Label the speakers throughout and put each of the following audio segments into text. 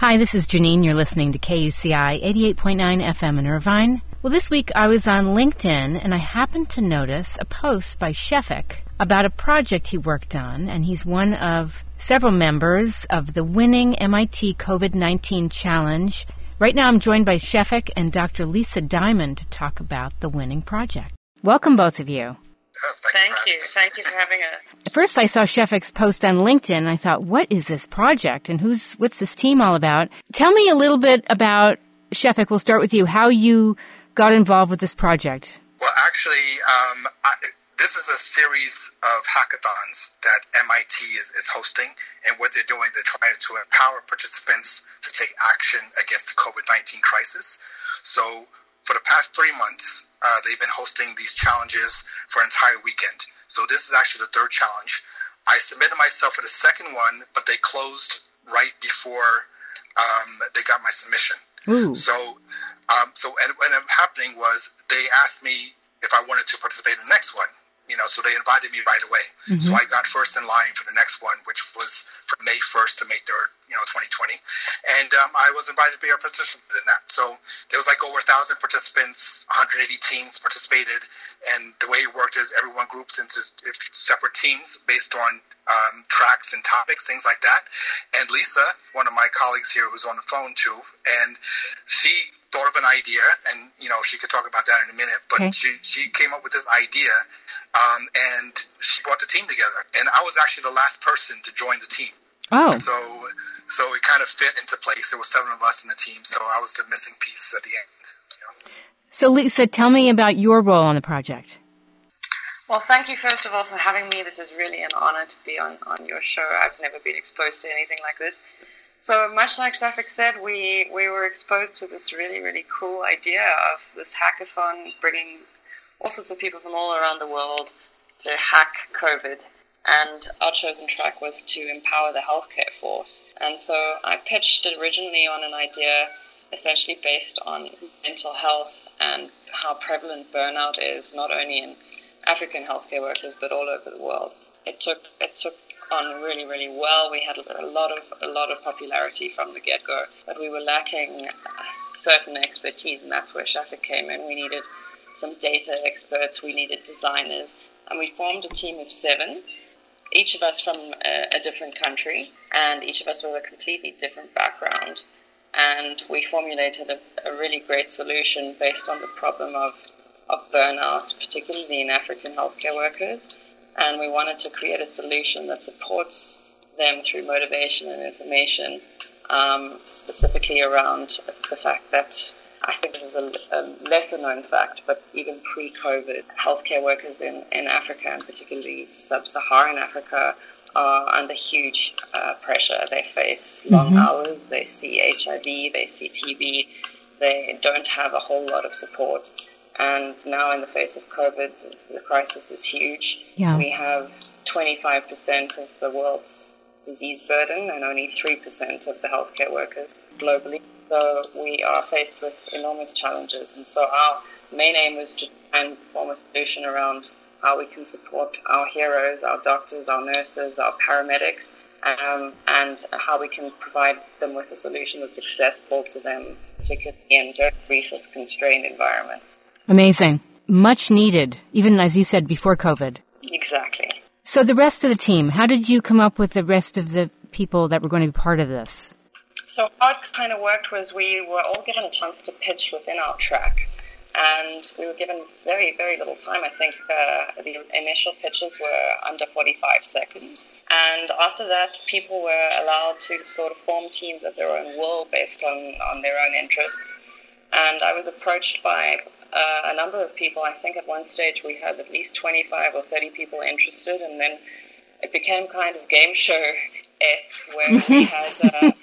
Speaker 1: Hi, this is Janeane. You're listening to KUCI 88.9 FM in Irvine. Well, this week I was on LinkedIn and I happened to notice a post by Shefik about a project he worked on, and he's one of several members of the winning MIT COVID 19 challenge. Right now I'm joined by Shefik and Dr. Lisa Diamond to talk about the winning project. Welcome, both of you.
Speaker 2: Thank you. Thank you for having us.
Speaker 1: At first, I saw Shefik's post on LinkedIn. I thought, what is this project and who's what's this team all about? Tell me a little bit about Shefik. We'll start with you. How you got involved with this project?
Speaker 3: Well, actually, um, I, this is a series of hackathons that MIT is, is, hosting, and what they're doing, they're trying to empower participants to take action against the COVID 19 crisis. So, for the past three months, uh, they've been hosting these challenges for an entire weekend. So this is actually the third challenge. I submitted myself for the second one, but they closed right before um, they got my submission.
Speaker 1: Ooh.
Speaker 3: So, um, so and what ended up happening was they asked me if I wanted to participate in the next one you know, so they invited me right away. Mm-hmm. So I got first in line for the next one, which was from May 1st to May 3rd, you know, 2020. And um, I was invited to be a participant in that. So there was like over a thousand participants, 180 teams participated. And the way it worked is everyone groups into separate teams based on um, tracks and topics, things like that. And Lisa, one of my colleagues here who's on the phone too, and she thought of an idea, and you know she could talk about that in a minute. But okay. she she came up with this idea um, and she brought the team together. And I was actually the last person to join the team.
Speaker 1: Oh.
Speaker 3: So, so it kind of fit into place. There were seven of us in the team, so I was the missing piece at the end. You know.
Speaker 1: So, Lisa, tell me about your role on the project.
Speaker 2: Well, thank you first of all for having me. This is really an honor to be on, on your show. I've never been exposed to anything like this. So much like Shefik said, we, we were exposed to this really, really cool idea of this hackathon bringing all sorts of people from all around the world to hack COVID. And our chosen track was to empower the healthcare force. And so I pitched originally on an idea essentially based on mental health and how prevalent burnout is, not only in African healthcare workers but all over the world. It took it took on really really well. We had a lot of a lot of popularity from the get go, but we were lacking certain expertise, and that's where Shefik came in. We needed some data experts, we needed designers, and we formed a team of seven, each of us from a, a different country, and each of us with a completely different background. And we formulated a, a really great solution based on the problem of, of burnout, particularly in African healthcare workers. And we wanted to create a solution that supports them through motivation and information, um, specifically around the fact that I think this is a, a lesser known fact, but even pre COVID, healthcare workers in, in Africa, and particularly sub Saharan Africa, are under huge uh, pressure. They face long mm-hmm. hours, they see HIV, they see TB, they don't have a whole lot of support. And now, in the face of COVID, the crisis is huge.
Speaker 1: Yeah.
Speaker 2: We have 25% of the world's disease burden and only 3% of the healthcare workers globally. So we are faced with enormous challenges. And so our main aim was to try and form a solution around how we can support our heroes, our doctors, our nurses, our paramedics, um, and how we can provide them with a solution that's accessible to them, particularly in very resource constrained environments.
Speaker 1: Amazing. Much needed, even as you said before COVID.
Speaker 2: Exactly.
Speaker 1: So the rest of the team, how did you come up with the rest of the people that were going to be part of this?
Speaker 2: So how it kind of worked was we were all given a chance to pitch within our track, and we were given very, very little time. I think uh, the initial pitches were under 45 seconds, and after that, people were allowed to sort of form teams of their own will based on, on their own interests. And I was approached by uh, a number of people. I think at one stage we had at least 25 or 30 people interested, and then it became kind of game show esque where we had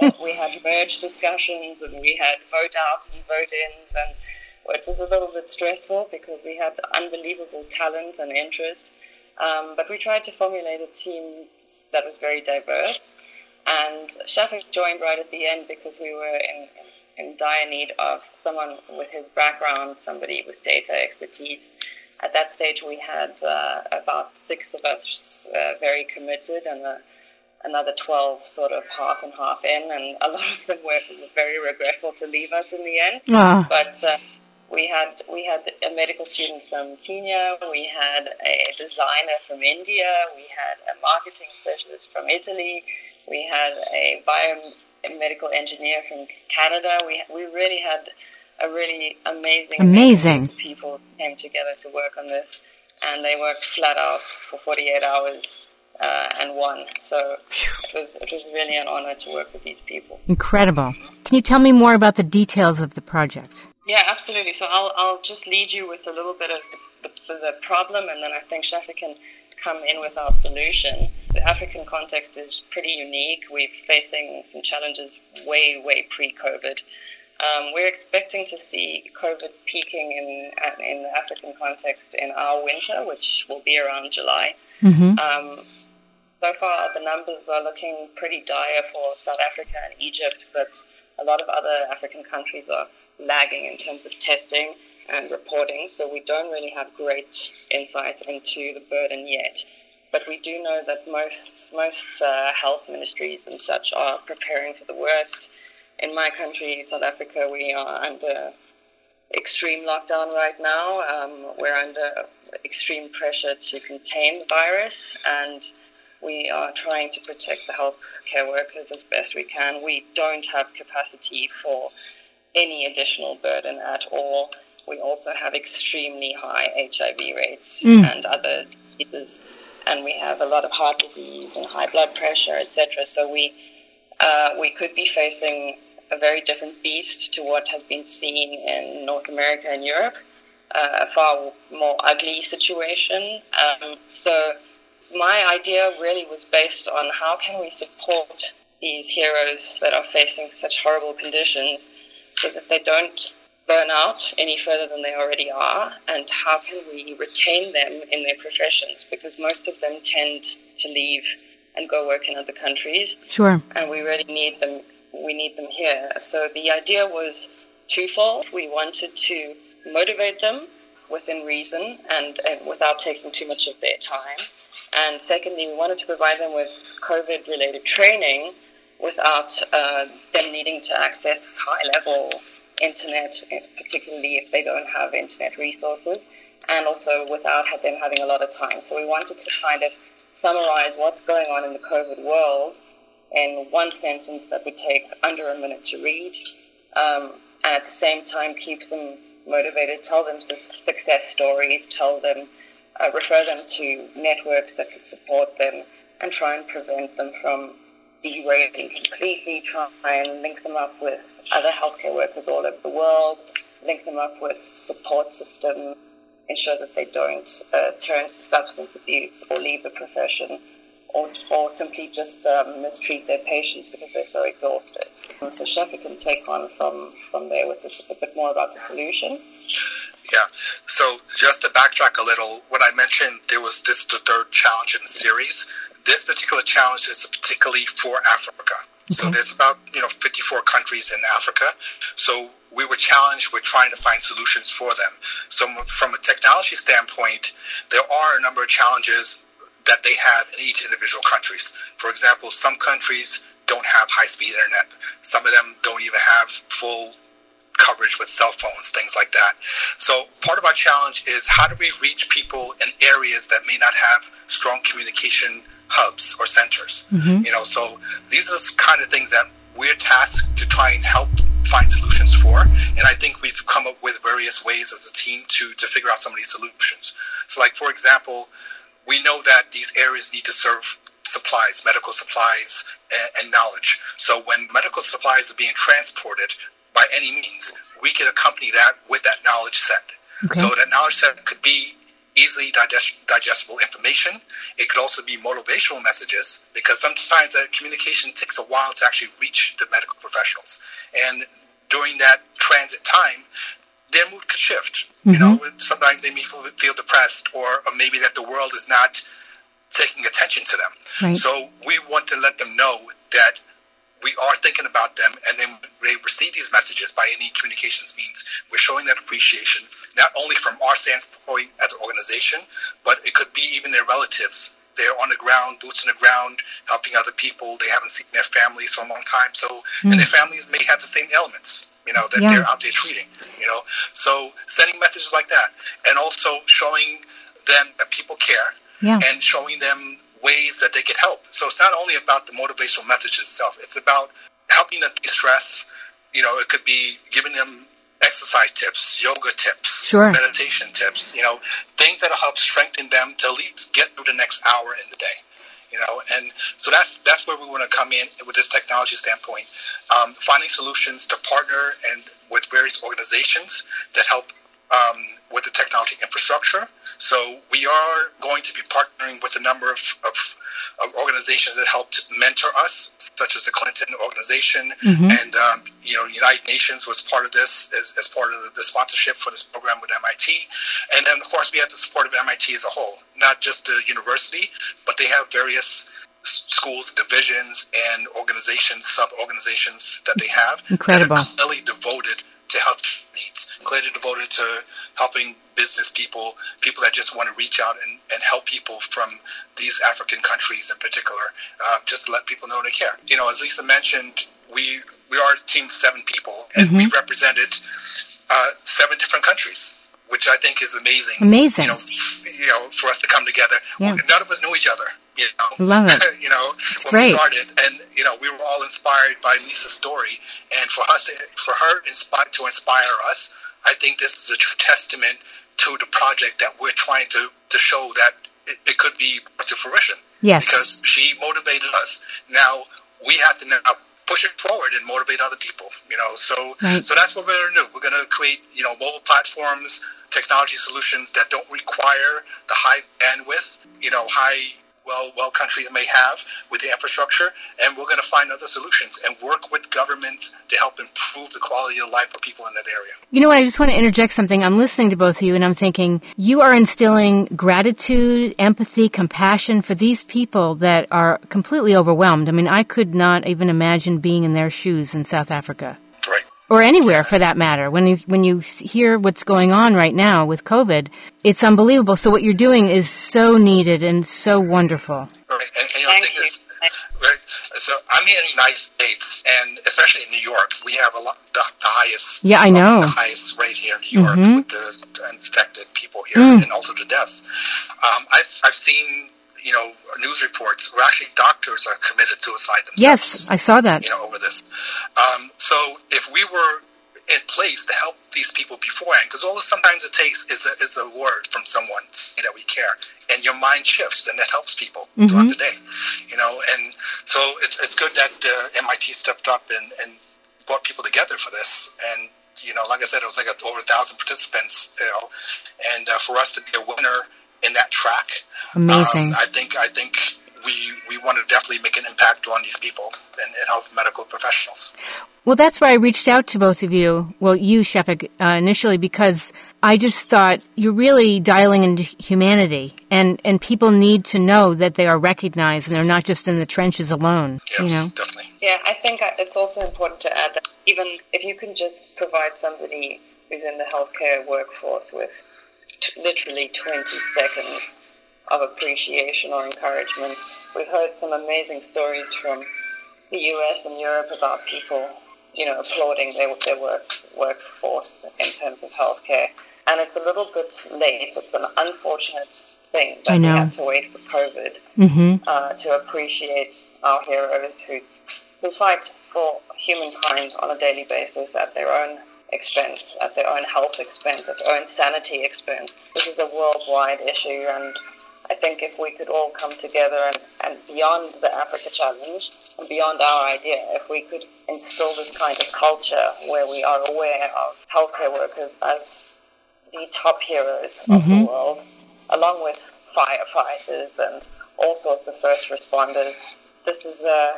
Speaker 2: uh, we had merge discussions and we had vote outs and vote ins and it was a little bit stressful because we had unbelievable talent and interest. Um, but we tried to formulate a team that was very diverse. And Shefik joined right at the end because we were in, in dire need of someone with his background, somebody with data expertise. At that stage, we had uh, about six of us uh, very committed and a another 12 sort of half and half in, and a lot of them were very regretful to leave us in the end.
Speaker 1: Ah.
Speaker 2: But uh, we had we had a medical student from Kenya, we had a designer from India, we had a marketing specialist from Italy, we had a biomedical engineer from Canada. We we really had a really amazing
Speaker 1: amazing
Speaker 2: people came together to work on this, and they worked flat out for 48 hours. Uh, and won. So it was it was really an honor to work with these people.
Speaker 1: Incredible. Can you tell me more about the details of the project?
Speaker 2: Yeah, absolutely. So I'll, I'll just lead you with a little bit of the, the, the problem, and then I think Shafi can come in with our solution. The African context is pretty unique. We're facing some challenges way, way pre-COVID. Um, we're expecting to see COVID peaking in in the African context in our winter, which will be around July.
Speaker 1: Mm-hmm.
Speaker 2: Um, so far, the numbers are looking pretty dire for South Africa and Egypt, but a lot of other African countries are lagging in terms of testing and reporting, so we don't really have great insight into the burden yet. But we do know that most most uh, health ministries and such are preparing for the worst. In my country, South Africa, we are under extreme lockdown right now. Um, we're under extreme pressure to contain the virus, and we are trying to protect the healthcare workers as best we can. We don't have capacity for any additional burden at all. We also have extremely high HIV rates
Speaker 1: Mm.
Speaker 2: and other diseases, and we have a lot of heart disease and high blood pressure, etc. So we uh, we could be facing a very different beast to what has been seen in North America and Europe, uh, a far more ugly situation. Um, so my idea really was based on how can we support these heroes that are facing such horrible conditions so that they don't burn out any further than they already are, and how can we retain them in their professions because most of them tend to leave and go work in other countries,
Speaker 1: Sure.
Speaker 2: and we really need them. We need them here. So the idea was twofold. We wanted to motivate them within reason and, and without taking too much of their time. And secondly, we wanted to provide them with COVID related training without uh, them needing to access high level internet, particularly if they don't have internet resources, and also without them having a lot of time. So we wanted to kind of summarize what's going on in the COVID world in one sentence that would take under a minute to read, um, and at the same time keep them motivated, tell them success stories, tell them, uh, refer them to networks that could support them, and try and prevent them from derailing completely, try and link them up with other healthcare workers all over the world, link them up with support systems, ensure that they don't uh, turn to substance abuse or leave the profession or, or simply just um, mistreat their patients because they're so exhausted. So Shafi can take on from, from there with this, a bit more about the solution.
Speaker 3: Yeah. So just to backtrack a little, what I mentioned, there was this the third challenge in the series. This particular challenge is particularly for Africa. So there's about you know 54 countries in Africa. So we were challenged with trying to find solutions for them. So from a technology standpoint, there are a number of challenges that they have in each individual countries. For example, some countries don't have high-speed internet. Some of them don't even have full coverage with cell phones, things like that. So part of our challenge is how do we reach people in areas that may not have strong communication hubs or centers?
Speaker 1: Mhm.
Speaker 3: You know, so these are the kind of things that we're tasked to try and help find solutions for. And I think we've come up with various ways as a team to, to figure out some of these solutions. So like, for example, we know that these areas need to serve supplies, medical supplies, and, and knowledge. So when medical supplies are being transported by any means, we can accompany that with that knowledge set.
Speaker 1: Okay.
Speaker 3: So that knowledge set could be easily digest- digestible information. It could also be motivational messages because sometimes that communication takes a while to actually reach the medical professionals. And during that transit time, their mood could shift. You mm-hmm. know, sometimes they may feel, feel depressed or, or maybe that the world is not taking attention to them.
Speaker 1: Right.
Speaker 3: So we want to let them know that we are thinking about them and then they receive these messages by any communications means. We're showing that appreciation, not only from our standpoint as an organization, but it could be even their relatives they're on the ground, boots on the ground, helping other people. They haven't seen their families for a long time, so mm. and their families may have the same ailments, you know, that yeah. they're out there treating. You know, so sending messages like that, and also showing them that people care,
Speaker 1: yeah.
Speaker 3: and showing them ways that they can help. So it's not only about the motivational message itself; it's about helping them de-stress. You know, it could be giving them exercise tips, yoga tips,
Speaker 1: sure.
Speaker 3: meditation tips, you know, things that'll help strengthen them to at least get through the next hour in the day. You know, and so that's that's where we want to come in with this technology standpoint, um, finding solutions to partner and with various organizations that help um, with the technology infrastructure. So we are going to be partnering with a number of, of of organizations that helped mentor us, such as the Clinton Organization, mm-hmm. and um, you know, United Nations was part of this as, as part of the, sponsorship for this program with MIT, and then of course we had the support of MIT as a whole, not just the university, but they have various schools, divisions, and organizations, sub organizations that they have
Speaker 1: Incredible.
Speaker 3: that are clearly devoted to health needs, clearly devoted to helping business people, people that just want to reach out and, and help people from these African countries in particular, uh, just to let people know they care. You know, as Lisa mentioned, we we are a team of seven people, and mm-hmm. we represented uh, seven different countries, which I think is amazing.
Speaker 1: Amazing.
Speaker 3: You know, you know, for us to come together.
Speaker 1: Yeah.
Speaker 3: None of us knew each other. You know,
Speaker 1: love it.
Speaker 3: you know,
Speaker 1: it's
Speaker 3: when
Speaker 1: great.
Speaker 3: we started, and you know, we were all inspired by Lisa's story, and for us, for her, inspired to inspire us. I think this is a true testament to the project that we're trying to to show that it, it could be brought to fruition.
Speaker 1: Yes.
Speaker 3: Because she motivated us. Now we have to now push it forward and motivate other people. You know, so
Speaker 1: right.
Speaker 3: so that's what we're going to do. We're going to create you know mobile platforms, technology solutions that don't require the high bandwidth, you know, high well, well countries may have with the infrastructure, and we're going to find other solutions and work with governments to help improve the quality of life for people in that area.
Speaker 1: You know what? I just want to interject something. I'm listening to both of you, and I'm thinking you are instilling gratitude, empathy, compassion for these people that are completely overwhelmed. I mean, I could not even imagine being in their shoes in South Africa or anywhere for that matter. When you when you hear what's going on right now with COVID, it's unbelievable. So what you're doing is so needed and so wonderful.
Speaker 3: Right. And, and you know, Thank you. Is, right, so I'm here in the United States, and especially in New York, we have a lot the, the highest.
Speaker 1: Yeah, I know
Speaker 3: the highest rate here in New York mm-hmm. with the infected people here mm. and also the deaths. Um, I've I've seen you know, news reports where actually doctors are committed suicide themselves.
Speaker 1: Yes, I saw that.
Speaker 3: You know, over this. Um, so if we were in place to help these people beforehand, because all sometimes it takes is a, is a word from someone that we care, and your mind shifts, and that helps people mm-hmm. throughout the day. You know, and so it's it's good that uh, MIT stepped up and, and brought people together for this, and you know, like I said, it was like over a thousand participants, you know, and uh, for us to be a winner in that track.
Speaker 1: Amazing.
Speaker 3: Um, I think I think we we want to definitely make an impact on these people and, and help medical professionals.
Speaker 1: Well, that's why I reached out to both of you. Well, you, Shefik, uh, initially because I just thought you're really dialing into humanity, and and people need to know that they are recognized and they're not just in the trenches alone.
Speaker 3: Yes,
Speaker 1: you know?
Speaker 3: definitely.
Speaker 2: Yeah, I think it's also important to add that even if you can just provide somebody within the healthcare workforce with t- literally 20 seconds of appreciation or encouragement. We've heard some amazing stories from the US and Europe about people, you know, applauding their, their work, workforce in terms of healthcare. And it's a little bit late. It's an unfortunate thing that we have to wait for COVID
Speaker 1: mm-hmm.
Speaker 2: uh, to appreciate our heroes who who fight for humankind on a daily basis at their own expense, at their own health expense, at their own sanity expense. This is a worldwide issue, and I think if we could all come together and, and beyond the Africa Challenge and beyond our idea, if we could instill this kind of culture where we are aware of healthcare workers as the top heroes mm-hmm. of the mm-hmm. world, along with firefighters and all sorts of first responders, this is a,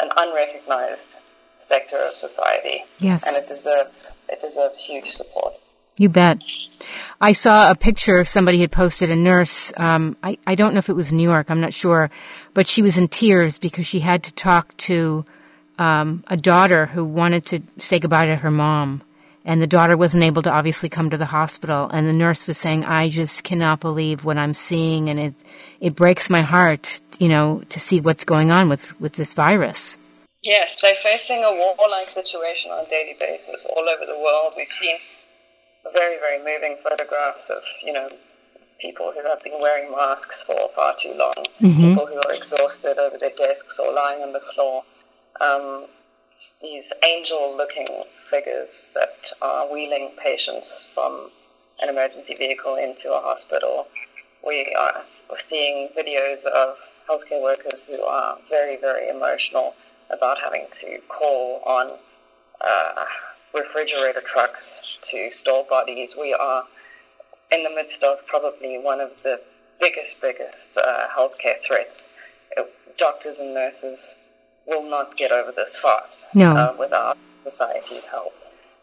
Speaker 2: an unrecognized sector of society.
Speaker 1: Yes.
Speaker 2: And it deserves it deserves huge support.
Speaker 1: You bet. I saw a picture somebody had posted, a nurse. Um, I, I don't know if it was New York, I'm not sure, but she was in tears because she had to talk to um, a daughter who wanted to say goodbye to her mom. and the daughter wasn't able to obviously come to the hospital and the nurse was saying i just cannot believe what i'm seeing and it it breaks my heart you know to see what's going on with with this virus
Speaker 2: yes they're facing a war-like situation on a daily basis all over the world we've seen very very moving photographs of you know people who have been wearing masks for far too long mm-hmm. people who are exhausted over their desks or lying on the floor um, these angel looking figures that are wheeling patients from an emergency vehicle into a hospital. We are seeing videos of healthcare workers who are very, very emotional about having to call on uh, refrigerator trucks to store bodies. We are in the midst of probably one of the biggest, biggest uh, healthcare threats. Doctors and nurses will not get over this fast
Speaker 1: no.
Speaker 2: uh, without society's help.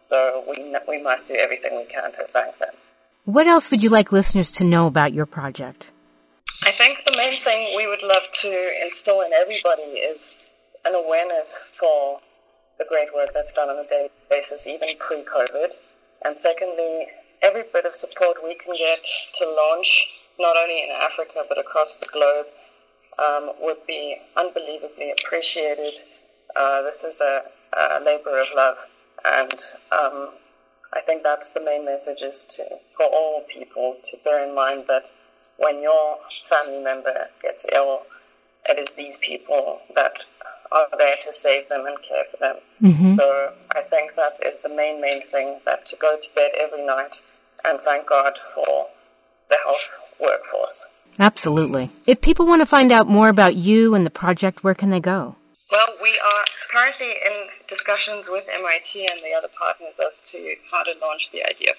Speaker 2: So we, we must do everything we can to thank them.
Speaker 1: What else would you like listeners to know about your project?
Speaker 2: I think the main thing we would love to instill in everybody is an awareness for the great work that's done on a daily basis, even pre COVID. And secondly, every bit of support we can get to launch, not only in Africa but across the globe, um, would be unbelievably appreciated. Uh, this is a, a, labor of love, and um, I think that's the main message is to for all people to bear in mind that when your family member gets ill, it is these people that are there to save them and care for them. Mm-hmm. So I think that is the main main thing that to go to bed every night and thank God for the health workforce.
Speaker 1: Absolutely. If people want to find out more about you and the project, where can they go?
Speaker 2: Well, we are currently in discussions with MIT and the other partners as to how to launch the idea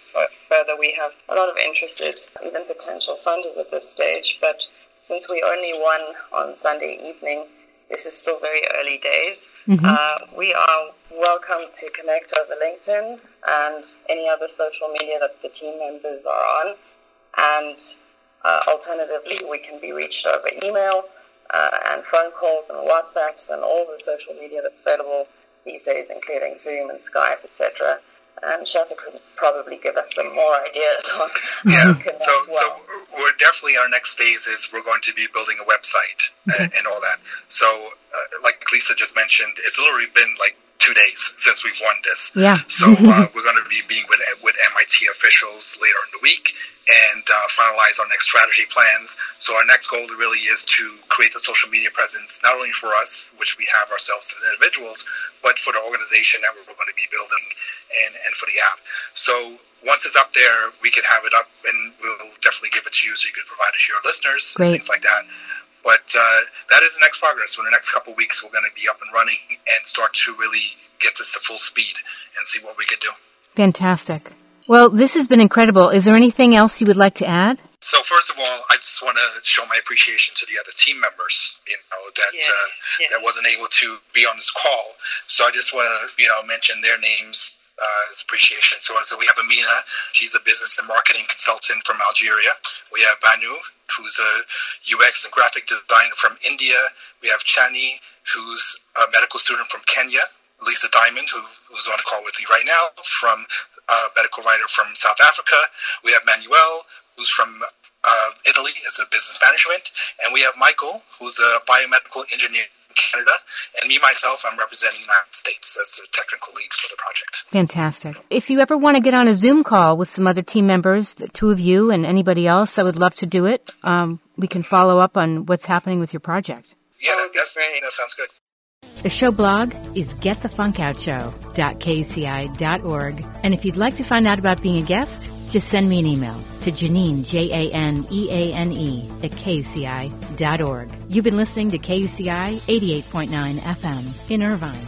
Speaker 2: further. We have a lot of interested, even potential funders at this stage, but since we only won on Sunday evening, this is still very early days. Mm-hmm. Uh, we are welcome to connect over LinkedIn and any other social media that the team members are on. And uh, alternatively, we can be reached over email uh, and phone calls and WhatsApps and all the social media that's available these days, including Zoom and Skype, etc. And Shafik could probably give us some more ideas on
Speaker 3: yeah. So, well. so we're definitely our next phase is we're going to be building a website okay. and, and, all that. So, uh, like Lisa just mentioned, it's literally been like two days since we've won this.
Speaker 1: Yeah.
Speaker 3: So uh, we're going to be meeting with with MIT officials later in the week and uh, finalize our next strategy plans. So our next goal really is to create the social media presence not only for us, which we have ourselves as individuals, but for the organization that we're going to be building and and for the app. So once it's up there, we can have it up, and we'll definitely give it to you so you can provide it to your listeners,
Speaker 1: Great.
Speaker 3: things like that. But uh, that is the next progress. So in the next couple of weeks, we're going to be up and running and start to really get this to full speed and see what we can do.
Speaker 1: Fantastic. Well, this has been incredible. Is there anything else you would like to add?
Speaker 3: So first of all, I just want to show my appreciation to the other team members, you know, that yes, uh, yes. that wasn't able to be on this call. So I just want to, you know, mention their names uh, as appreciation. So, so we have Amina, she's a business and marketing consultant from Algeria. We have Banu, who's a UX and graphic designer from India. We have Chani, who's a medical student from Kenya. Lisa Diamond, who, who's on a call with you right now, from a medical writer from South Africa. We have Manuel, who's from uh, Italy as a business management, and we have Michael, who's a biomedical engineer in Canada, and me myself, I'm representing the United States as the technical lead for the project.
Speaker 1: Fantastic. If you ever want to get on a Zoom call with some other team members, the two of you and anybody else, I would love to do it. Um, we can follow up on what's happening with your project.
Speaker 3: Yeah, that, that sounds good.
Speaker 1: The show blog is getthefunkoutshow.kuci.org. And if you'd like to find out about being a guest, just send me an email to Janeane, J A N E A N E, at KUCI.org. You've been listening to KUCI 88.9 FM in Irvine.